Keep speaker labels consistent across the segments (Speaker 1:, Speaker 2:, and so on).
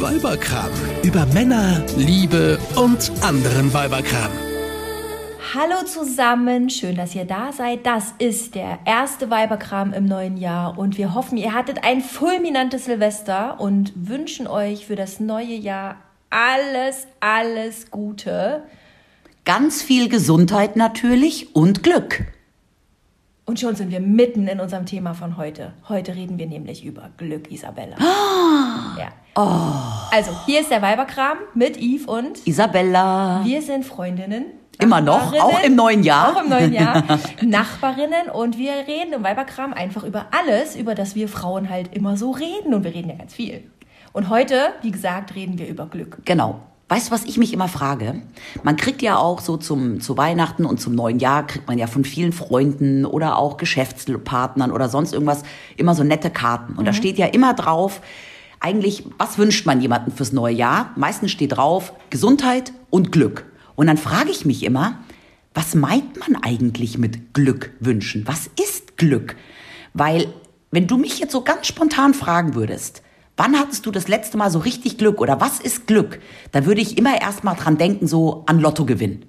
Speaker 1: Weiberkram. Über Männer, Liebe und anderen Weiberkram.
Speaker 2: Hallo zusammen, schön, dass ihr da seid. Das ist der erste Weiberkram im neuen Jahr und wir hoffen, ihr hattet ein fulminantes Silvester und wünschen euch für das neue Jahr alles, alles Gute.
Speaker 3: Ganz viel Gesundheit natürlich und Glück.
Speaker 2: Und schon sind wir mitten in unserem Thema von heute. Heute reden wir nämlich über Glück, Isabella. Ja. Also, hier ist der Weiberkram mit Yves und
Speaker 3: Isabella.
Speaker 2: wir sind Freundinnen.
Speaker 3: Immer noch, auch im neuen Jahr.
Speaker 2: Auch im neuen Jahr. Nachbarinnen und wir reden im Weiberkram einfach über alles, über das wir Frauen halt immer so reden. Und wir reden ja ganz viel. Und heute, wie gesagt, reden wir über Glück.
Speaker 3: Genau. Weißt du, was ich mich immer frage? Man kriegt ja auch so zum, zu Weihnachten und zum neuen Jahr, kriegt man ja von vielen Freunden oder auch Geschäftspartnern oder sonst irgendwas immer so nette Karten. Und da steht ja immer drauf, eigentlich, was wünscht man jemandem fürs neue Jahr? Meistens steht drauf Gesundheit und Glück. Und dann frage ich mich immer, was meint man eigentlich mit Glück wünschen? Was ist Glück? Weil, wenn du mich jetzt so ganz spontan fragen würdest, wann hattest du das letzte Mal so richtig Glück oder was ist Glück? Da würde ich immer erst mal dran denken, so an Lottogewinn.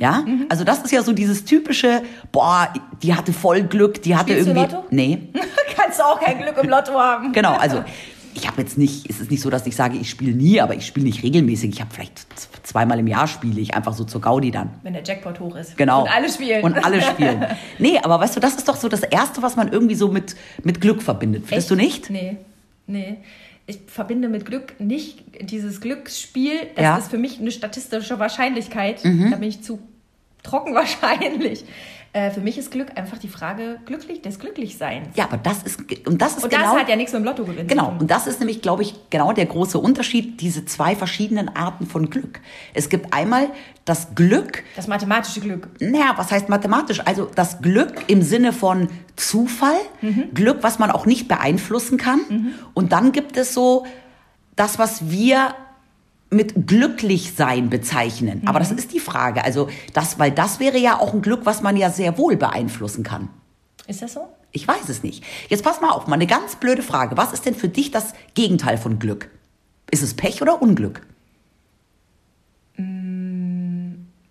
Speaker 3: Ja? Also das ist ja so dieses typische, boah, die hatte voll Glück, die hatte
Speaker 2: Spielst du
Speaker 3: irgendwie.
Speaker 2: Lotto?
Speaker 3: Nee.
Speaker 2: Kannst du auch kein Glück im Lotto haben.
Speaker 3: Genau, also ich habe jetzt nicht, es ist nicht so, dass ich sage, ich spiele nie, aber ich spiele nicht regelmäßig. Ich habe vielleicht zweimal im Jahr spiele ich einfach so zur Gaudi dann.
Speaker 2: Wenn der Jackpot hoch ist.
Speaker 3: Genau.
Speaker 2: Und alle spielen.
Speaker 3: Und alle spielen. Nee, aber weißt du, das ist doch so das Erste, was man irgendwie so mit, mit Glück verbindet. Findest du nicht?
Speaker 2: Nee, nee. Ich verbinde mit Glück nicht dieses Glücksspiel. Das
Speaker 3: Ja. Mhm.
Speaker 2: ist für mich eine statistische Wahrscheinlichkeit. Da bin ich zu trocken wahrscheinlich. Äh, für mich ist Glück einfach die Frage glücklich, des Glücklichseins.
Speaker 3: Ja, aber das ist, und das ist
Speaker 2: Und
Speaker 3: genau.
Speaker 2: das hat ja nichts mit dem Lottogewinn
Speaker 3: Genau,
Speaker 2: zu tun.
Speaker 3: und das ist nämlich, glaube ich, genau der große Unterschied, diese zwei verschiedenen Arten von Glück. Es gibt einmal das Glück,
Speaker 2: Das mathematische Glück.
Speaker 3: naja, was heißt mathematisch? Also das Glück im Sinne von Zufall, Glück, was man auch nicht beeinflussen kann. Und dann gibt es so das, was wir mit glücklich sein bezeichnen. Aber das ist die Frage. Also das, weil das wäre ja auch ein Glück, was man ja sehr wohl beeinflussen kann.
Speaker 2: Ist das so?
Speaker 3: Ich weiß es nicht. Jetzt pass mal auf, mal eine ganz blöde Frage. Was ist denn für dich das Gegenteil von Glück? Ist es Pech oder Unglück?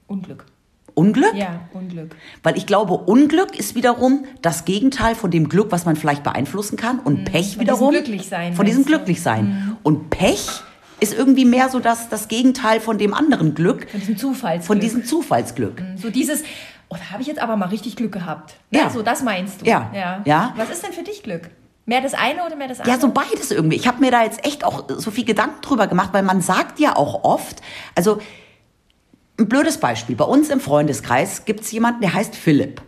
Speaker 2: Unglück.
Speaker 3: Unglück?
Speaker 2: Ja, Unglück.
Speaker 3: Weil ich glaube, Unglück ist wiederum das Gegenteil von dem Glück, was man vielleicht beeinflussen kann. Und Pech
Speaker 2: diesem
Speaker 3: wiederum.
Speaker 2: Glücklichsein,
Speaker 3: Von diesem
Speaker 2: meinst du?
Speaker 3: Glücklichsein. Und Pech ist irgendwie mehr so das, das Gegenteil von dem anderen Glück.
Speaker 2: Von diesem Zufallsglück.
Speaker 3: Von diesem Zufallsglück.
Speaker 2: So dieses, oh, da habe ich jetzt aber mal richtig Glück gehabt.
Speaker 3: Ja.
Speaker 2: So, das meinst du.
Speaker 3: Ja.
Speaker 2: ja.
Speaker 3: Ja.
Speaker 2: Was ist denn für dich Glück? Mehr das eine oder mehr das andere?
Speaker 3: Ja, so beides irgendwie. Ich habe mir da jetzt echt auch so viel Gedanken drüber gemacht, weil man sagt ja auch oft, also ein blödes Beispiel, bei uns im Freundeskreis gibt es jemanden, der heißt Philipp.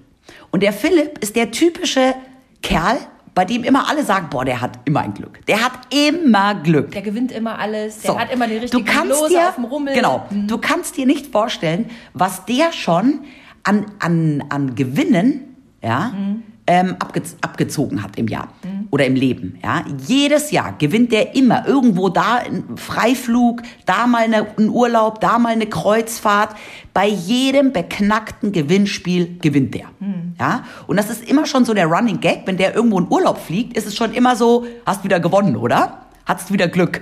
Speaker 3: Und der Philipp ist der typische Kerl, bei dem immer alle sagen, boah, der hat immer ein Glück. Der hat immer Glück.
Speaker 2: Der gewinnt immer alles, der
Speaker 3: So.
Speaker 2: hat immer die richtigen
Speaker 3: du kannst
Speaker 2: Lose
Speaker 3: dir,
Speaker 2: auf dem Rummel.
Speaker 3: Genau, du kannst dir nicht vorstellen, was der schon an, an, an Gewinnen ja,
Speaker 2: Mhm.
Speaker 3: Ähm, abge abgezogen hat im Jahr oder im Leben. Ja. Jedes Jahr gewinnt der immer irgendwo da ein Freiflug, da mal eine, ein Urlaub, da mal eine Kreuzfahrt. Bei jedem beknackten Gewinnspiel gewinnt der.
Speaker 2: Mhm.
Speaker 3: Ja. Und das ist immer schon so der Running Gag, wenn der irgendwo in Urlaub fliegt, ist es schon immer so, hast wieder gewonnen, oder? Hast wieder Glück.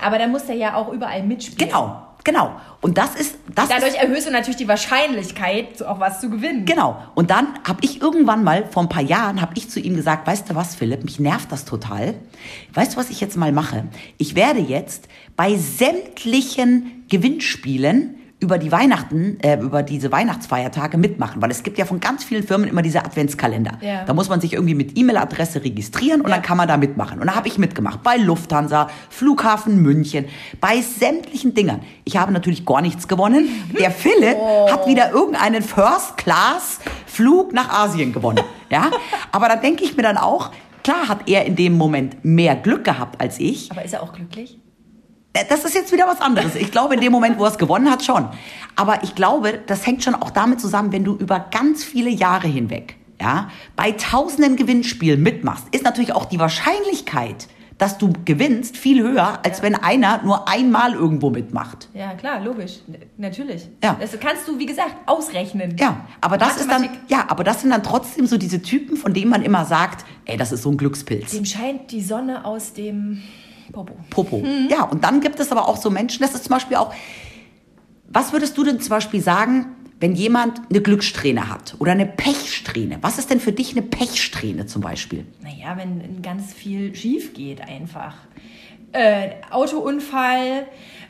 Speaker 2: Aber dann muss der ja auch überall mitspielen.
Speaker 3: Genau, genau. Und das ist, das
Speaker 2: Dadurch
Speaker 3: ist,
Speaker 2: erhöhst du natürlich die Wahrscheinlichkeit, auch was zu gewinnen.
Speaker 3: genau. Und dann habe ich irgendwann mal, vor ein paar Jahren, habe ich zu ihm gesagt, weißt du was, Philipp, mich nervt das total. Weißt du, was ich jetzt mal mache? Ich werde jetzt bei sämtlichen Gewinnspielen über die Weihnachten, äh, über diese Weihnachtsfeiertage mitmachen, weil es gibt ja von ganz vielen Firmen immer diese Adventskalender.
Speaker 2: Ja.
Speaker 3: Da muss man sich irgendwie mit E-Mail-Adresse registrieren und
Speaker 2: Ja.
Speaker 3: dann kann man da mitmachen. Und da habe ich mitgemacht. Bei Lufthansa, Flughafen München, bei sämtlichen Dingern. Ich habe natürlich gar nichts gewonnen. Der Philipp hat wieder irgendeinen First-Class-Flug nach Asien gewonnen. Ja? Aber da denke ich mir dann auch, klar hat er in dem Moment mehr Glück gehabt als ich.
Speaker 2: Aber ist er auch glücklich?
Speaker 3: Äh, Das ist jetzt wieder was anderes. Ich glaube, in dem Moment, wo er es gewonnen hat, schon. Aber ich glaube, das hängt schon auch damit zusammen, wenn du über ganz viele Jahre hinweg, ja, bei tausenden Gewinnspielen mitmachst, ist natürlich auch die Wahrscheinlichkeit, dass du gewinnst, viel höher, als wenn einer nur einmal irgendwo mitmacht.
Speaker 2: Ja, klar, logisch. Natürlich.
Speaker 3: Ja.
Speaker 2: Das kannst du, wie gesagt, ausrechnen.
Speaker 3: Ja, aber das ist dann, ja, aber das sind dann trotzdem so diese Typen, von denen man immer sagt, ey, das ist so ein Glückspilz.
Speaker 2: Dem scheint die Sonne aus dem Popo.
Speaker 3: Popo. Ja, und dann gibt es aber auch so Menschen, das ist zum Beispiel auch, was würdest du denn zum Beispiel sagen, wenn jemand eine Glückssträhne hat oder eine Pechsträhne? Was ist denn für dich eine Pechsträhne zum Beispiel?
Speaker 2: Naja, wenn ganz viel schief geht einfach. Äh, Autounfall,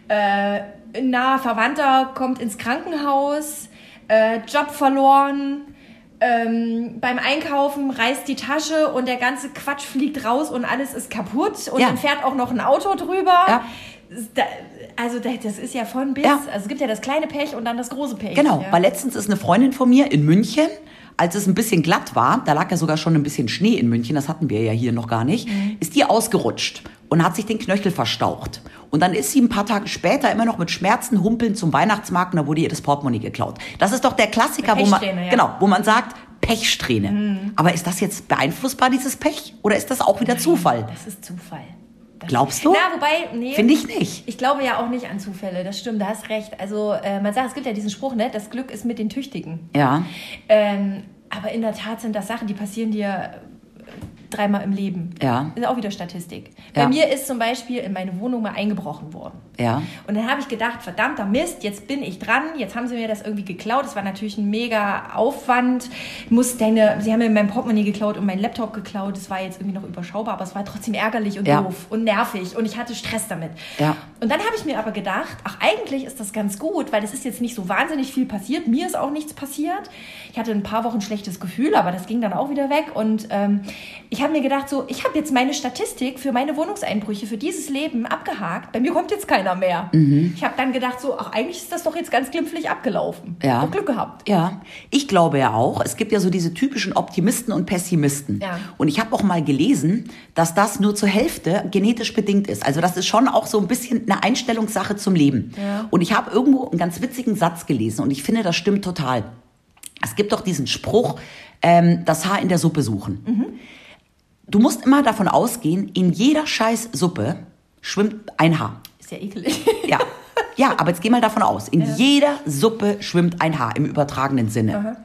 Speaker 2: äh, ein naher Verwandter kommt ins Krankenhaus, äh, Job verloren, ähm, beim Einkaufen reißt die Tasche und der ganze Quatsch fliegt raus und alles ist kaputt und
Speaker 3: Ja.
Speaker 2: dann fährt auch noch ein Auto drüber.
Speaker 3: Ja.
Speaker 2: Da, also da- das ist ja von bis.
Speaker 3: Ja.
Speaker 2: Also es gibt ja das kleine Pech und dann das große Pech.
Speaker 3: Genau, weil letztens ist eine Freundin von mir in München, als es ein bisschen glatt war, da lag ja sogar schon ein bisschen Schnee in München, das hatten wir ja hier noch gar nicht, ist die ausgerutscht und hat sich den Knöchel verstaucht. Und dann ist sie ein paar Tage später immer noch mit Schmerzen humpeln zum Weihnachtsmarkt und da wurde ihr das Portemonnaie geklaut. Das ist doch der Klassiker, wo man,
Speaker 2: ja.
Speaker 3: genau, wo man sagt, Pechsträhne. Aber ist das jetzt beeinflussbar, dieses Pech? Oder ist das auch wieder Zufall?
Speaker 2: Das ist Zufall.
Speaker 3: Glaubst du?
Speaker 2: Na, wobei, nee.
Speaker 3: Finde ich nicht.
Speaker 2: Ich glaube ja auch nicht an Zufälle, das stimmt, da hast recht. Also äh, man sagt, es gibt ja diesen Spruch, ne, das Glück ist mit den Tüchtigen.
Speaker 3: Ja,
Speaker 2: Ähm, aber in der Tat sind das Sachen, die passieren dir dreimal im Leben.
Speaker 3: Ja.
Speaker 2: Ist auch wieder Statistik.
Speaker 3: Ja.
Speaker 2: Bei mir ist zum Beispiel in meine Wohnung mal eingebrochen worden.
Speaker 3: ja.
Speaker 2: Und dann habe ich gedacht, verdammter Mist, jetzt bin ich dran, jetzt haben sie mir das irgendwie geklaut. Das war natürlich ein mega Aufwand. Muss deine, sie haben mir mein Portemonnaie geklaut und meinen Laptop geklaut. Das war jetzt irgendwie noch überschaubar, aber es war trotzdem ärgerlich und
Speaker 3: Ja.
Speaker 2: doof und nervig und ich hatte Stress damit.
Speaker 3: Ja.
Speaker 2: Und dann habe ich mir aber gedacht, ach eigentlich ist das ganz gut, weil es ist jetzt nicht so wahnsinnig viel passiert. Mir ist auch nichts passiert. Ich hatte ein paar Wochen schlechtes Gefühl, aber das ging dann auch wieder weg. Und ähm, ich habe mir gedacht, so, ich habe jetzt meine Statistik für meine Wohnungseinbrüche für dieses Leben abgehakt. Bei mir kommt jetzt keiner mehr.
Speaker 3: Mhm.
Speaker 2: Ich habe dann gedacht, so, ach eigentlich ist das doch jetzt ganz glimpflich abgelaufen.
Speaker 3: Ja.
Speaker 2: Hab Glück gehabt.
Speaker 3: Ja, ich glaube ja auch, es gibt ja so diese typischen Optimisten und Pessimisten.
Speaker 2: Ja.
Speaker 3: Und ich habe auch mal gelesen, dass das nur zur Hälfte genetisch bedingt ist. Also das ist schon auch so ein bisschen eine Einstellungssache zum Leben.
Speaker 2: Ja.
Speaker 3: Und ich habe irgendwo einen ganz witzigen Satz gelesen und ich finde, das stimmt total. Es gibt doch diesen Spruch, ähm, das Haar in der Suppe suchen.
Speaker 2: Mhm.
Speaker 3: Du musst immer davon ausgehen, in jeder scheiß Suppe schwimmt ein Haar.
Speaker 2: Ist ja ekelig.
Speaker 3: Ja. Ja, aber jetzt geh mal davon aus. In jeder Suppe schwimmt ein Haar im übertragenen Sinne.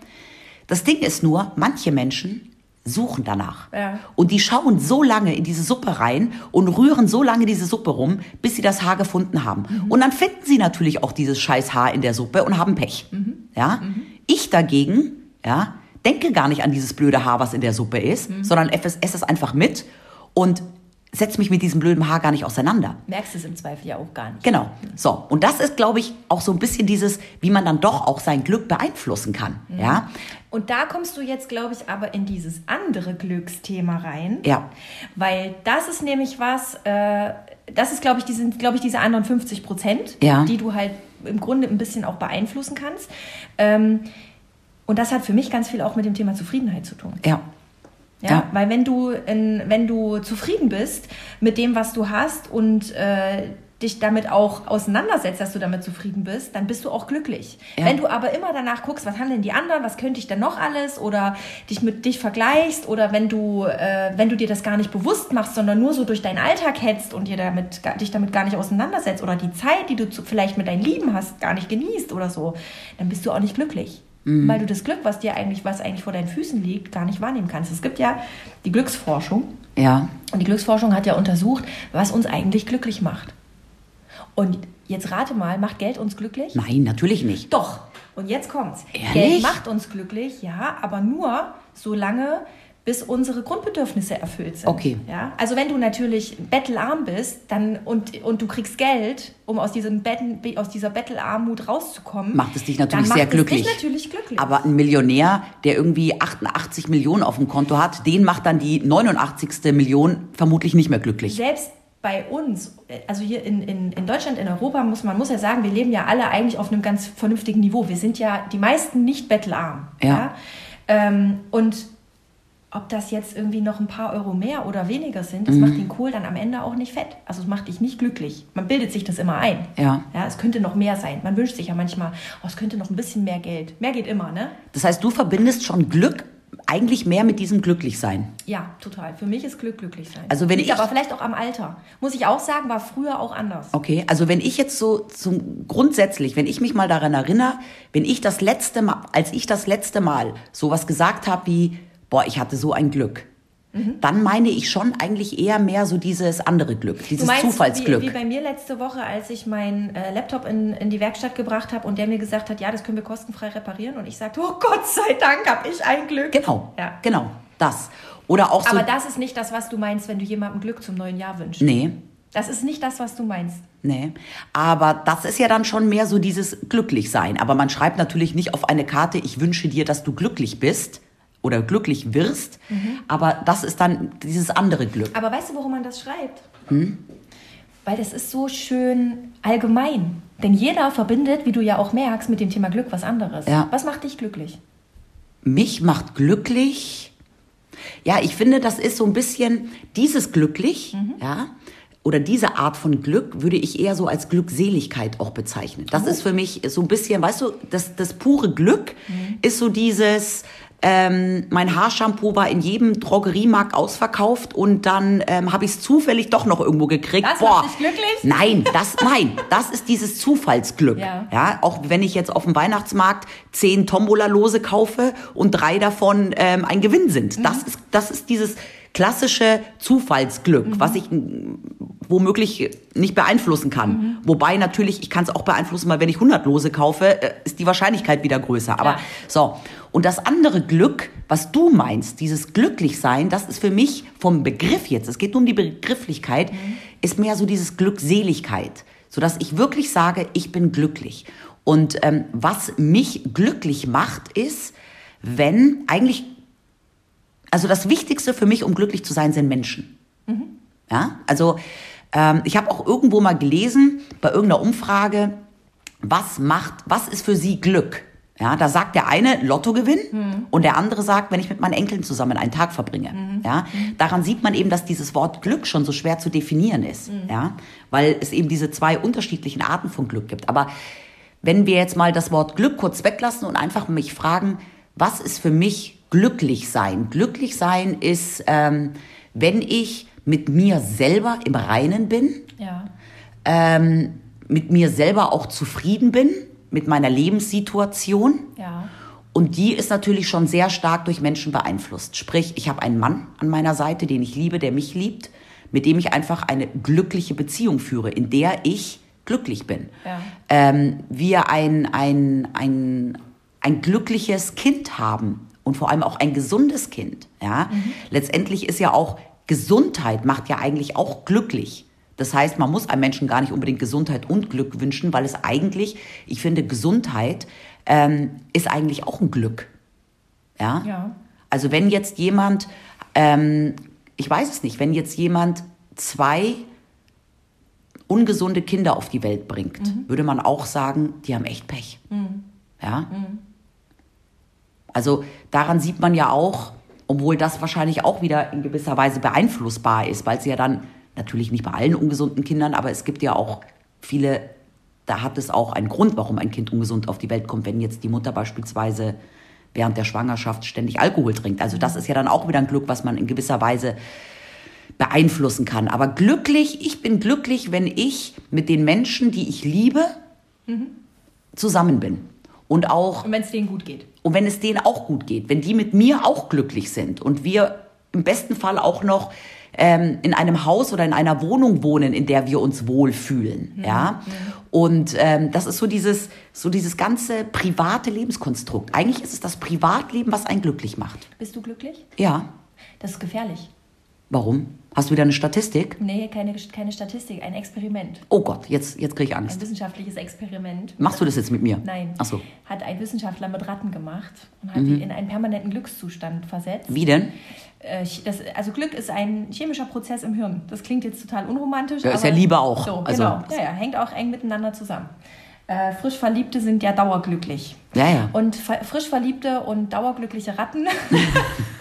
Speaker 3: Das Ding ist nur, manche Menschen suchen danach.
Speaker 2: Ja.
Speaker 3: Und die schauen so lange in diese Suppe rein und rühren so lange diese Suppe rum, bis sie das Haar gefunden haben. Und dann finden sie natürlich auch dieses scheiß Haar in der Suppe und haben Pech. Ja? Ich dagegen, ja, denke gar nicht an dieses blöde Haar, was in der Suppe ist, sondern esse es einfach mit und setze mich mit diesem blöden Haar gar nicht auseinander.
Speaker 2: Merkst es im Zweifel ja auch gar nicht.
Speaker 3: Genau. So. Und das ist, glaube ich, auch so ein bisschen dieses, wie man dann doch auch sein Glück beeinflussen kann. Ja.
Speaker 2: Und da kommst du jetzt, glaube ich, aber in dieses andere Glücksthema rein.
Speaker 3: Ja.
Speaker 2: Weil das ist nämlich was, äh, das ist, glaube ich, diese, glaube ich, diese anderen 50 Prozent,
Speaker 3: Ja.
Speaker 2: die du halt im Grunde ein bisschen auch beeinflussen kannst. Ähm, und das hat für mich ganz viel auch mit dem Thema Zufriedenheit zu tun.
Speaker 3: Ja.
Speaker 2: Ja,
Speaker 3: Ja.
Speaker 2: weil wenn du, in, wenn du zufrieden bist mit dem, was du hast und äh, dich damit auch auseinandersetzt, dass du damit zufrieden bist, dann bist du auch glücklich.
Speaker 3: Ja.
Speaker 2: Wenn du aber immer danach guckst, was haben denn die anderen, was könnte ich denn noch alles oder dich mit dich vergleichst oder wenn du, äh, wenn du dir das gar nicht bewusst machst, sondern nur so durch deinen Alltag hetzt und dir damit, dich damit gar nicht auseinandersetzt oder die Zeit, die du zu, vielleicht mit deinen Lieben hast, gar nicht genießt oder so, dann bist du auch nicht glücklich. Weil du das Glück, was dir eigentlich, was eigentlich vor deinen Füßen liegt, gar nicht wahrnehmen kannst. Es gibt ja die Glücksforschung,
Speaker 3: Ja.
Speaker 2: und die Glücksforschung hat ja untersucht, was uns eigentlich glücklich macht. Und jetzt rate mal, macht Geld uns glücklich?
Speaker 3: Nein, natürlich nicht.
Speaker 2: Doch. Und jetzt kommt's.
Speaker 3: Ehrlich?
Speaker 2: Geld macht uns glücklich, ja, aber nur so lange, bis unsere Grundbedürfnisse erfüllt sind.
Speaker 3: Okay.
Speaker 2: Ja? Also wenn du natürlich bettelarm bist dann, und, und du kriegst Geld, um aus, diesem Betten, aus dieser Bettelarmut rauszukommen,
Speaker 3: Macht es dich natürlich sehr glücklich.
Speaker 2: Natürlich glücklich.
Speaker 3: Aber ein Millionär, der irgendwie 88 Millionen auf dem Konto hat, den macht dann die 89. Million vermutlich nicht mehr glücklich.
Speaker 2: selbst bei uns, also hier in, in, in Deutschland, in Europa, muss man muss ja sagen, wir leben ja alle eigentlich auf einem ganz vernünftigen Niveau. Wir sind ja die meisten nicht bettelarm.
Speaker 3: Ja.
Speaker 2: Ähm, und ob das jetzt irgendwie noch ein paar Euro mehr oder weniger sind, das macht den Kohl dann am Ende auch nicht fett. Also es macht dich nicht glücklich. Man bildet sich das immer ein.
Speaker 3: Ja.
Speaker 2: ja. Es könnte noch mehr sein. Man wünscht sich ja manchmal, oh, es könnte noch ein bisschen mehr Geld. Mehr geht immer, ne?
Speaker 3: Das heißt, du verbindest schon Glück eigentlich mehr mit diesem Glücklichsein.
Speaker 2: Ja, total. Für mich ist Glück glücklich sein.
Speaker 3: Also wenn
Speaker 2: Liegt
Speaker 3: ich-
Speaker 2: aber vielleicht auch am Alter. Muss ich auch sagen, war früher auch anders.
Speaker 3: Okay, also wenn ich jetzt so zum grundsätzlich, wenn ich mich mal daran erinnere, wenn ich das letzte Mal, als ich das letzte Mal sowas gesagt habe wie, boah, ich hatte so ein Glück, dann meine ich schon eigentlich eher mehr so dieses andere Glück, dieses
Speaker 2: meinst,
Speaker 3: Zufallsglück.
Speaker 2: Wie, wie bei mir letzte Woche, als ich meinen äh, Laptop in, in die Werkstatt gebracht habe und der mir gesagt hat, ja, das können wir kostenfrei reparieren. Und ich sagte, oh Gott sei Dank habe ich ein Glück.
Speaker 3: genau,
Speaker 2: Ja.
Speaker 3: genau, das. Oder auch so,
Speaker 2: Aber das ist nicht das, was du meinst, wenn du jemandem Glück zum neuen Jahr wünschst.
Speaker 3: nee,
Speaker 2: Das ist nicht das, was du meinst.
Speaker 3: Nee, aber das ist ja dann schon mehr so dieses Glücklichsein. Aber man schreibt natürlich nicht auf eine Karte, ich wünsche dir, dass du glücklich bist oder glücklich wirst. Aber das ist dann dieses andere Glück.
Speaker 2: Aber weißt du, warum man das schreibt?
Speaker 3: Hm?
Speaker 2: Weil das ist so schön allgemein. Denn jeder verbindet, wie du ja auch merkst, mit dem Thema Glück was anderes.
Speaker 3: Ja.
Speaker 2: Was macht dich glücklich?
Speaker 3: Mich macht glücklich. Ja, ich finde, das ist so ein bisschen dieses glücklich, ja, oder diese Art von Glück würde ich eher so als Glückseligkeit auch bezeichnen. Das ist für mich so ein bisschen, weißt du, das, das pure Glück ist so dieses, ähm, mein Haarshampoo war in jedem Drogeriemarkt ausverkauft und dann ähm, habe ich es zufällig doch noch irgendwo gekriegt.
Speaker 2: Das macht dich glücklich?
Speaker 3: Nein, das, nein, das ist dieses Zufallsglück.
Speaker 2: Ja.
Speaker 3: Ja, auch wenn ich jetzt auf dem Weihnachtsmarkt zehn Tombola-Lose kaufe und drei davon ähm, ein Gewinn sind.
Speaker 2: Mhm.
Speaker 3: Das, ist, das ist dieses klassische Zufallsglück,
Speaker 2: Mhm.
Speaker 3: was ich mm, womöglich nicht beeinflussen kann.
Speaker 2: Mhm.
Speaker 3: Wobei natürlich, ich kann es auch beeinflussen, weil wenn ich 100 Lose kaufe, äh, ist die Wahrscheinlichkeit wieder größer. Aber
Speaker 2: Ja.
Speaker 3: so, und das andere Glück, was du meinst, dieses Glücklichsein, das ist für mich vom Begriff jetzt, es geht nur um die Begrifflichkeit, ist mehr so dieses Glückseligkeit. Sodass ich wirklich sage, ich bin glücklich. Und ähm, was mich glücklich macht, ist, wenn eigentlich, also das Wichtigste für mich, um glücklich zu sein, sind Menschen. Ja, also ähm, ich habe auch irgendwo mal gelesen, bei irgendeiner Umfrage, was macht, was ist für sie Glück? Ja, da sagt der eine Lottogewinn und der andere sagt, wenn ich mit meinen Enkeln zusammen einen Tag verbringe. Ja, daran sieht man eben, dass dieses Wort Glück schon so schwer zu definieren ist. Ja, weil es eben diese zwei unterschiedlichen Arten von Glück gibt. Aber wenn wir jetzt mal das Wort Glück kurz weglassen und einfach mich fragen, was ist für mich glücklich sein? Glücklich sein ist, ähm, wenn ich mit mir selber im Reinen bin,
Speaker 2: Ja.
Speaker 3: ähm, mit mir selber auch zufrieden bin, mit meiner Lebenssituation.
Speaker 2: Ja.
Speaker 3: Und die ist natürlich schon sehr stark durch Menschen beeinflusst. Sprich, ich habe einen Mann an meiner Seite, den ich liebe, der mich liebt, mit dem ich einfach eine glückliche Beziehung führe, in der ich glücklich bin.
Speaker 2: Ja.
Speaker 3: Ähm, wir ein, ein, ein, ein glückliches Kind haben und vor allem auch ein gesundes Kind. Ja? Letztendlich ist ja auch Gesundheit macht ja eigentlich auch glücklich. Das heißt, man muss einem Menschen gar nicht unbedingt Gesundheit und Glück wünschen, weil es eigentlich, ich finde, Gesundheit ähm, ist eigentlich auch ein Glück. Ja?
Speaker 2: Ja.
Speaker 3: Also wenn jetzt jemand, ähm, ich weiß es nicht, wenn jetzt jemand zwei ungesunde Kinder auf die Welt bringt, würde man auch sagen, die haben echt Pech. Ja? Also daran sieht man ja auch, obwohl das wahrscheinlich auch wieder in gewisser Weise beeinflussbar ist, weil es ja dann natürlich nicht bei allen ungesunden Kindern, aber es gibt ja auch viele, da hat es auch einen Grund, warum ein Kind ungesund auf die Welt kommt, wenn jetzt die Mutter beispielsweise während der Schwangerschaft ständig Alkohol trinkt. Also das ist ja dann auch wieder ein Glück, was man in gewisser Weise beeinflussen kann. Aber glücklich, ich bin glücklich, wenn ich mit den Menschen, die ich liebe, zusammen bin. Und auch
Speaker 2: Und wenn es denen gut geht.
Speaker 3: und wenn es denen auch gut geht, wenn die mit mir auch glücklich sind und wir im besten Fall auch noch ähm, in einem Haus oder in einer Wohnung wohnen, in der wir uns wohlfühlen, ja. Und ähm, das ist so dieses, so dieses ganze private Lebenskonstrukt. Eigentlich ist es das Privatleben, was einen glücklich macht.
Speaker 2: Bist du glücklich?
Speaker 3: Ja.
Speaker 2: Das ist gefährlich.
Speaker 3: Warum? Hast du wieder eine Statistik?
Speaker 2: Nee, keine, keine Statistik, ein Experiment.
Speaker 3: Oh Gott, jetzt, jetzt kriege ich
Speaker 2: Ein
Speaker 3: Angst.
Speaker 2: wissenschaftliches Experiment.
Speaker 3: Machst du das jetzt mit mir?
Speaker 2: Nein.
Speaker 3: Ach so.
Speaker 2: Hat ein Wissenschaftler mit Ratten gemacht und
Speaker 3: Mhm.
Speaker 2: hat die in einen permanenten Glückszustand versetzt.
Speaker 3: Wie denn?
Speaker 2: Äh, Das, also Glück ist ein chemischer Prozess im Hirn. Das klingt jetzt total unromantisch.
Speaker 3: Ja, ist
Speaker 2: aber
Speaker 3: ja Liebe auch.
Speaker 2: So,
Speaker 3: Also-
Speaker 2: genau. Ja, ja, hängt auch eng miteinander zusammen. Äh, frisch Verliebte sind ja dauerglücklich.
Speaker 3: Ja, ja.
Speaker 2: Und frisch Verliebte und dauerglückliche Ratten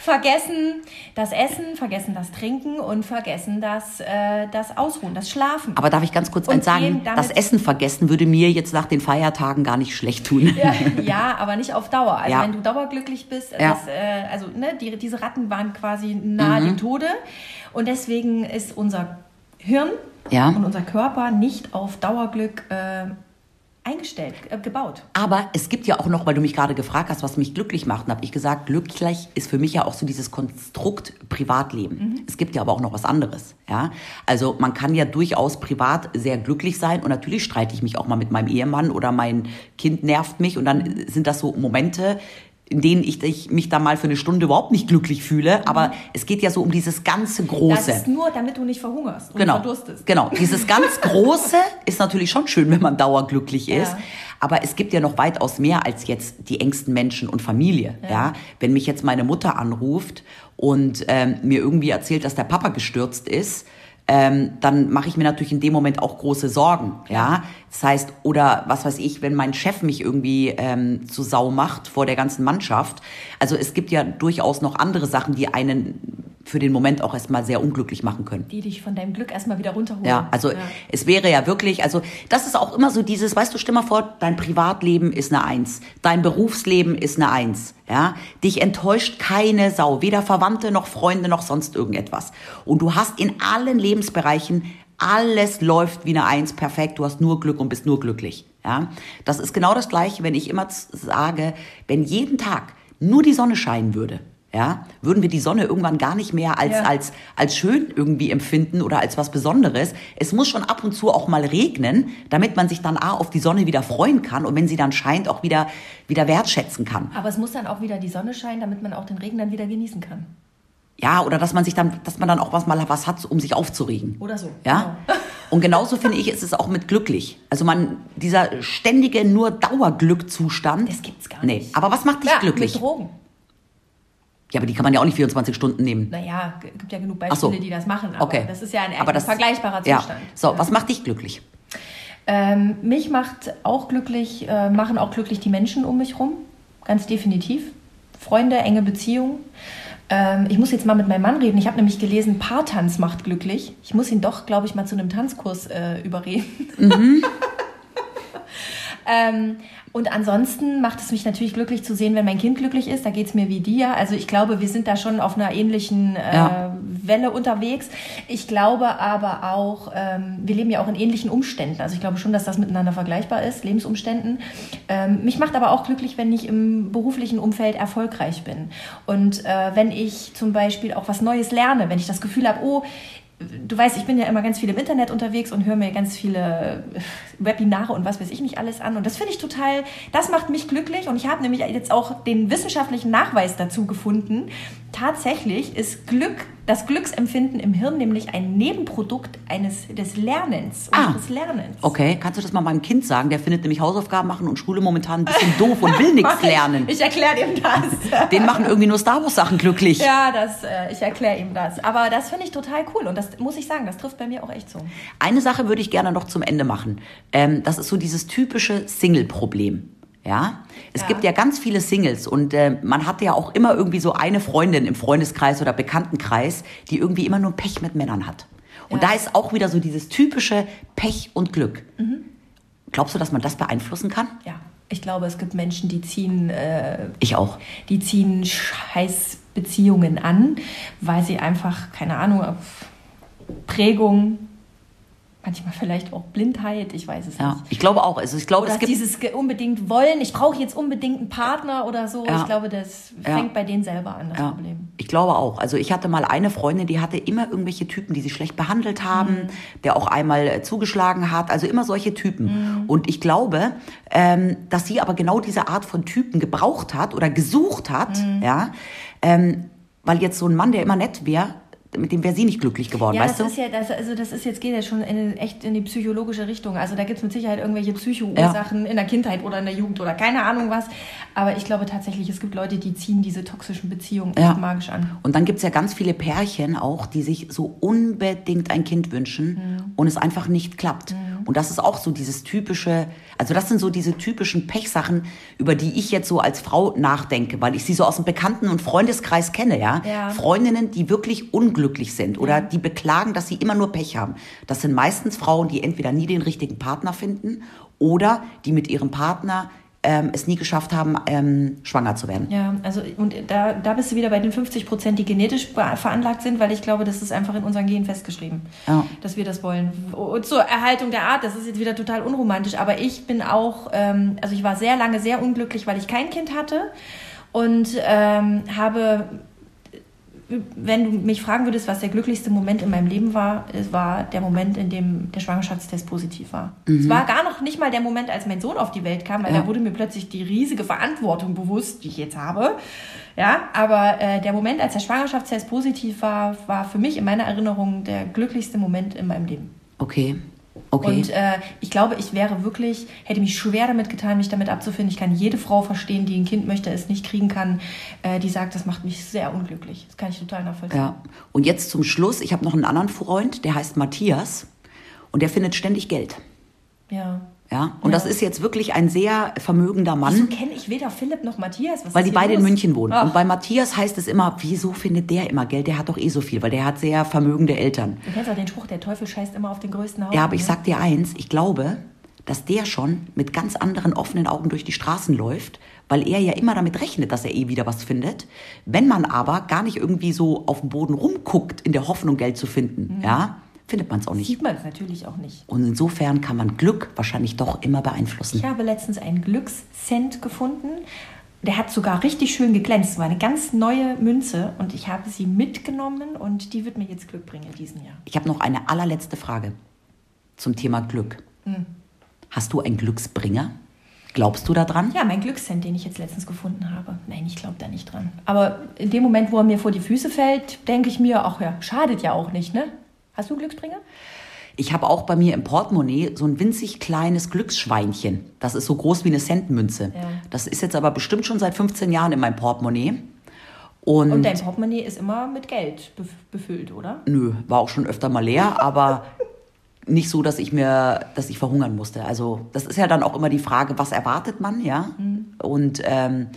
Speaker 2: vergessen das Essen, vergessen das Trinken und vergessen das, äh, das Ausruhen, das Schlafen.
Speaker 3: Aber darf ich ganz kurz
Speaker 2: Und
Speaker 3: eins sagen? Das Essen vergessen würde mir jetzt nach den Feiertagen gar nicht schlecht tun.
Speaker 2: Ja, ja, aber nicht auf Dauer. Also
Speaker 3: Ja.
Speaker 2: wenn du dauerglücklich bist,
Speaker 3: Ja.
Speaker 2: das, äh, also ne, die, diese Ratten waren quasi nahe
Speaker 3: Mhm.
Speaker 2: dem Tode. Und deswegen ist unser Hirn und unser Körper nicht auf Dauerglück äh, eingestellt, äh, gebaut.
Speaker 3: Aber es gibt ja auch noch, weil du mich gerade gefragt hast, was mich glücklich macht, habe ich gesagt, glücklich ist für mich ja auch so dieses Konstrukt Privatleben. Mhm. Es gibt ja aber auch noch was anderes. Ja, also man kann ja durchaus privat sehr glücklich sein und natürlich streite ich mich auch mal mit meinem Ehemann oder mein Kind nervt mich und dann sind das so Momente, in denen ich, ich, mich da mal für eine Stunde überhaupt nicht glücklich fühle. Aber mhm. es geht ja so um dieses ganze Große. Das
Speaker 2: ist nur, damit du nicht verhungerst und
Speaker 3: genau,
Speaker 2: verdurstest.
Speaker 3: Genau, dieses ganz Große ist natürlich schon schön, wenn man dauerglücklich ist. Ja. Aber es gibt ja noch weitaus mehr als jetzt die engsten Menschen und Familie. Ja. ja? Wenn mich jetzt meine Mutter anruft und ähm, mir irgendwie erzählt, dass der Papa gestürzt ist, ähm, dann mache ich mir natürlich in dem Moment auch große Sorgen. Ja, das heißt, oder was weiß ich, wenn mein Chef mich irgendwie ähm, zu Sau macht vor der ganzen Mannschaft. Also es gibt ja durchaus noch andere Sachen, die einen für den Moment auch erstmal sehr unglücklich machen können.
Speaker 2: Die dich von deinem Glück erstmal wieder runterholen.
Speaker 3: Ja, also ja. es wäre ja wirklich, also das ist auch immer so dieses, weißt du, stell mal vor, dein Privatleben ist eine Eins, dein Berufsleben ist eine Eins, ja. Dich enttäuscht keine Sau, weder Verwandte noch Freunde noch sonst irgendetwas. Und du hast in allen Lebensbereichen, alles läuft wie eine Eins, perfekt, du hast nur Glück und bist nur glücklich, ja. Das ist genau das Gleiche, wenn ich immer sage, wenn jeden Tag nur die Sonne scheinen würde, ja, würden wir die Sonne irgendwann gar nicht mehr als, ja. als, als schön irgendwie empfinden oder als was Besonderes. Es muss schon ab und zu auch mal regnen, damit man sich dann A, auf die Sonne wieder freuen kann und wenn sie dann scheint, auch wieder, wieder wertschätzen kann.
Speaker 2: Aber es muss dann auch wieder die Sonne scheinen, damit man auch den Regen dann wieder genießen kann.
Speaker 3: Ja, oder dass man sich dann, dass man dann auch was mal was hat, um sich aufzuregen.
Speaker 2: Oder so.
Speaker 3: Ja. Genau. Und genauso finde ich, ist es auch mit glücklich. Also man, dieser ständige nur Dauerglückzustand.
Speaker 2: Das gibt's gar nicht.
Speaker 3: Nee. Aber was macht dich ja, glücklich?
Speaker 2: Mit Drogen.
Speaker 3: Ja, aber die kann man ja auch nicht 24 Stunden nehmen.
Speaker 2: Naja, gibt ja genug Beispiele, so. die das machen. Aber
Speaker 3: okay.
Speaker 2: das ist ja ein, aber das, vergleichbarer Zustand. Ja.
Speaker 3: So, was macht dich glücklich?
Speaker 2: Ähm, mich macht auch glücklich, äh, machen auch glücklich die Menschen um mich rum. Ganz definitiv. Freunde, enge Beziehungen. Ähm, ich muss jetzt mal mit meinem Mann reden. Ich habe nämlich gelesen, Paartanz macht glücklich. Ich muss ihn doch, glaube ich, mal zu einem Tanzkurs äh, überreden. Mhm. ähm, und ansonsten macht es mich natürlich glücklich zu sehen, wenn mein Kind glücklich ist. Da geht es mir wie dir. Also ich glaube, wir sind da schon auf einer ähnlichen äh, ja. Welle unterwegs. Ich glaube aber auch, ähm, wir leben ja auch in ähnlichen Umständen. Also ich glaube schon, dass das miteinander vergleichbar ist, Lebensumständen. Ähm, mich macht aber auch glücklich, wenn ich im beruflichen Umfeld erfolgreich bin. Und äh, wenn ich zum Beispiel auch was Neues lerne, wenn ich das Gefühl habe, oh, du weißt, ich bin ja immer ganz viel im Internet unterwegs und höre mir ganz viele äh, Webinare und was weiß ich nicht alles an. Und das finde ich total, das macht mich glücklich. Und ich habe nämlich jetzt auch den wissenschaftlichen Nachweis dazu gefunden. Tatsächlich ist Glück das Glücksempfinden im Hirn nämlich ein Nebenprodukt eines des Lernens,
Speaker 3: ah, unseres Lernens. Okay, kannst du das mal meinem Kind sagen? Der findet nämlich Hausaufgaben machen und Schule momentan ein bisschen doof und will nichts lernen.
Speaker 2: Ich erkläre ihm das.
Speaker 3: Den machen irgendwie nur Star Wars Sachen glücklich.
Speaker 2: Ja, das, äh, ich erkläre ihm das. Aber das finde ich total cool und das muss ich sagen, das trifft bei mir auch echt so.
Speaker 3: Eine Sache würde ich gerne noch zum Ende machen. Ähm, das ist so dieses typische Single-Problem. Ja, es ja. gibt ja ganz viele Singles und äh, man hat ja auch immer irgendwie so eine Freundin im Freundeskreis oder Bekanntenkreis, die irgendwie immer nur Pech mit Männern hat. Und ja. da ist auch wieder so dieses typische Pech und Glück. Mhm. Glaubst du, dass man das beeinflussen kann?
Speaker 2: Ja, ich glaube, es gibt Menschen, die ziehen. Äh,
Speaker 3: ich auch.
Speaker 2: Die ziehen Scheißbeziehungen an, weil sie einfach keine Ahnung Prägung manchmal vielleicht auch Blindheit, ich weiß es
Speaker 3: ja,
Speaker 2: nicht.
Speaker 3: Ich glaube auch. Also ich glaube,
Speaker 2: oder
Speaker 3: es gibt
Speaker 2: dieses unbedingt wollen, ich brauche jetzt unbedingt einen Partner oder so. Ja. Ich glaube, das fängt ja. bei denen selber an, das ja. Problem.
Speaker 3: Ich glaube auch. Also ich hatte mal eine Freundin, die hatte immer irgendwelche Typen, die sie schlecht behandelt haben, mhm. der auch einmal äh, zugeschlagen hat, also immer solche Typen. Mhm. Und ich glaube, ähm, dass sie aber genau diese Art von Typen gebraucht hat oder gesucht hat, mhm. ja, ähm, weil jetzt so ein Mann, der immer nett wäre, mit dem wäre sie nicht glücklich geworden,
Speaker 2: ja,
Speaker 3: weißt
Speaker 2: das du? Ist ja, das, also das ist jetzt geht ja schon in, echt in die psychologische Richtung. Also da gibt es mit Sicherheit irgendwelche Psychoursachen ja. in der Kindheit oder in der Jugend oder keine Ahnung was. Aber ich glaube tatsächlich, es gibt Leute, die ziehen diese toxischen Beziehungen ja. magisch an.
Speaker 3: Und dann gibt es ja ganz viele Pärchen auch, die sich so unbedingt ein Kind wünschen mhm. und es einfach nicht klappt. Mhm. Und das ist auch so dieses typische, also das sind so diese typischen Pechsachen, über die ich jetzt so als Frau nachdenke, weil ich sie so aus dem Bekannten- und Freundeskreis kenne, ja.
Speaker 2: ja.
Speaker 3: Freundinnen, die wirklich unglücklich sind oder die beklagen, dass sie immer nur Pech haben. Das sind meistens Frauen, die entweder nie den richtigen Partner finden oder die mit ihrem Partner ähm, es nie geschafft haben, ähm, schwanger zu werden.
Speaker 2: Ja, also und da, da bist du wieder bei den 50 Prozent, die genetisch veranlagt sind, weil ich glaube, das ist einfach in unseren Genen festgeschrieben,
Speaker 3: Ja.
Speaker 2: dass wir das wollen. Und zur Erhaltung der Art, das ist jetzt wieder total unromantisch, aber ich bin auch, ähm, also ich war sehr lange sehr unglücklich, weil ich kein Kind hatte und ähm, habe wenn du mich fragen würdest, was der glücklichste Moment in meinem Leben war, es war der Moment, in dem der Schwangerschaftstest positiv war. Es war gar noch nicht mal der Moment, als mein Sohn auf die Welt kam, weil
Speaker 3: Ja.
Speaker 2: da wurde mir plötzlich die riesige Verantwortung bewusst, die ich jetzt habe. Ja, aber äh, der Moment, als der Schwangerschaftstest positiv war, war für mich in meiner Erinnerung der glücklichste Moment in meinem Leben.
Speaker 3: Okay. Okay.
Speaker 2: Und äh, ich glaube, ich wäre wirklich, hätte mich schwer damit getan, mich damit abzufinden. Ich kann jede Frau verstehen, die ein Kind möchte, es nicht kriegen kann, äh, die sagt, das macht mich sehr unglücklich. Das kann ich total nachvollziehen.
Speaker 3: ja. Und jetzt zum Schluss, ich habe noch einen anderen Freund, der heißt Matthias und der findet ständig Geld.
Speaker 2: Ja.
Speaker 3: Ja. Und
Speaker 2: Ja.
Speaker 3: das ist jetzt wirklich ein sehr vermögender Mann.
Speaker 2: Wieso kenne ich weder Philipp noch Matthias? Was
Speaker 3: Weil die beide in
Speaker 2: los?
Speaker 3: München wohnen.
Speaker 2: Ach,
Speaker 3: Und bei Matthias heißt es immer, wieso findet der immer Geld? Der hat doch eh so viel, weil der hat sehr vermögende Eltern.
Speaker 2: du kennst auch den Spruch, der Teufel scheißt immer auf den größten Haufen.
Speaker 3: Ja, aber ich
Speaker 2: ne?
Speaker 3: sag dir eins, ich glaube, dass der schon mit ganz anderen offenen Augen durch die Straßen läuft, weil er ja immer damit rechnet, dass er eh wieder was findet. Wenn man aber gar nicht irgendwie so auf dem Boden rumguckt, in der Hoffnung, Geld zu finden,
Speaker 2: Mhm.
Speaker 3: ja, findet man es auch nicht.
Speaker 2: Sieht man es natürlich auch nicht.
Speaker 3: Und insofern kann man Glück wahrscheinlich doch immer beeinflussen.
Speaker 2: Ich habe letztens einen Glückscent gefunden. Der hat sogar richtig schön geglänzt. Es war eine ganz neue Münze und ich habe sie mitgenommen und die wird mir jetzt Glück bringen in diesem Jahr.
Speaker 3: Ich habe noch eine allerletzte Frage zum Thema Glück.
Speaker 2: Hm.
Speaker 3: Hast du einen Glücksbringer? Glaubst du daran?
Speaker 2: Ja, mein Glückscent, den ich jetzt letztens gefunden habe. Nein, ich glaube da nicht dran. Aber in dem Moment, wo er mir vor die Füße fällt, denke ich mir, ach ja, schadet ja auch nicht, ne? Hast du einen Glücksbringer?
Speaker 3: Ich habe auch bei mir im Portemonnaie so ein winzig kleines Glücksschweinchen. Das ist so groß wie eine Centmünze.
Speaker 2: Ja.
Speaker 3: Das ist jetzt aber bestimmt schon seit 15 Jahren in meinem Portemonnaie. Und,
Speaker 2: Und dein Portemonnaie ist immer mit Geld bef- befüllt, oder?
Speaker 3: nö, war auch schon öfter mal leer, aber nicht so, dass ich mir, dass ich verhungern musste. Also das ist ja dann auch immer die Frage, was erwartet man, ja?
Speaker 2: Mhm.
Speaker 3: Und ähm,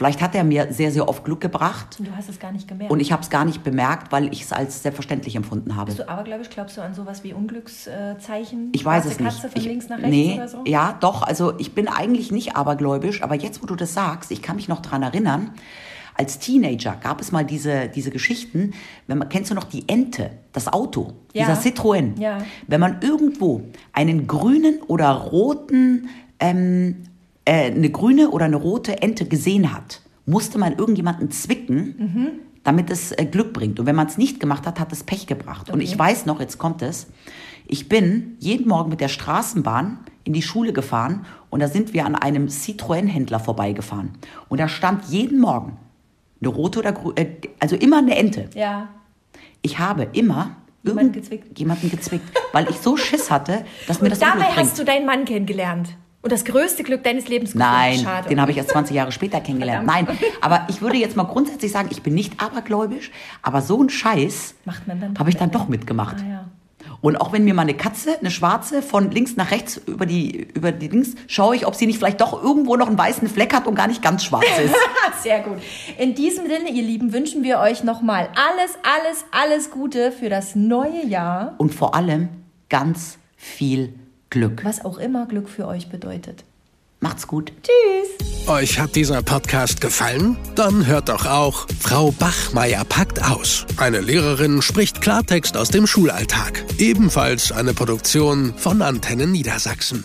Speaker 3: vielleicht hat er mir sehr, sehr oft Glück gebracht.
Speaker 2: Und du hast es gar nicht gemerkt.
Speaker 3: Und ich habe es gar nicht bemerkt, weil ich es als selbstverständlich empfunden habe.
Speaker 2: Bist du abergläubisch? Glaubst du an sowas wie Unglückszeichen?
Speaker 3: Ich weiß es nicht.
Speaker 2: Katze von
Speaker 3: ich,
Speaker 2: links nach rechts
Speaker 3: nee,
Speaker 2: oder so?
Speaker 3: Ja, doch. Also ich bin eigentlich nicht abergläubisch, aber jetzt, wo du das sagst, ich kann mich noch dran erinnern, als Teenager gab es mal diese, diese Geschichten, wenn man, kennst du noch die Ente, das Auto,
Speaker 2: Ja.
Speaker 3: dieser Citroën.
Speaker 2: Ja.
Speaker 3: Wenn man irgendwo einen grünen oder roten, ähm, äh, eine grüne oder eine rote Ente gesehen hat, musste man irgendjemanden zwicken,
Speaker 2: Mhm.
Speaker 3: damit es äh, Glück bringt. Und wenn man es nicht gemacht hat, hat es Pech gebracht. Und
Speaker 2: Okay.
Speaker 3: ich weiß noch, jetzt kommt es, ich bin jeden Morgen mit der Straßenbahn in die Schule gefahren und da sind wir an einem Citroën-Händler vorbeigefahren. Und da stand jeden Morgen eine rote oder grüne, äh, also immer eine Ente.
Speaker 2: Ja.
Speaker 3: Ich habe immer
Speaker 2: Jemanden
Speaker 3: irgend-
Speaker 2: gezwickt.
Speaker 3: jemanden gezwickt, weil ich so Schiss hatte, dass mir
Speaker 2: Und
Speaker 3: das
Speaker 2: dabei hast du deinen Mann kennengelernt. Und das größte Glück deines Lebens gefunden.
Speaker 3: Nein,
Speaker 2: Schade.
Speaker 3: den habe ich erst 20 Jahre später kennengelernt.
Speaker 2: Verdammt.
Speaker 3: Nein, aber ich würde jetzt mal grundsätzlich sagen, ich bin nicht abergläubisch, aber so einen Scheiß habe ich dann doch mitgemacht.
Speaker 2: Ah, ja.
Speaker 3: Und auch wenn mir mal eine Katze, eine schwarze, von links nach rechts über die, über die Links, schaue ich, ob sie nicht vielleicht doch irgendwo noch einen weißen Fleck hat und gar nicht ganz schwarz ist.
Speaker 2: Sehr gut. In diesem Sinne, ihr Lieben, wünschen wir euch nochmal alles, alles, alles Gute für das neue Jahr.
Speaker 3: Und vor allem ganz viel Glück.
Speaker 2: Was auch immer Glück für euch bedeutet.
Speaker 3: Macht's gut.
Speaker 2: Tschüss.
Speaker 1: Euch hat dieser Podcast gefallen? Dann hört doch auch Frau Bachmeier packt aus. Eine Lehrerin spricht Klartext aus dem Schulalltag. Ebenfalls eine Produktion von Antennen Niedersachsen.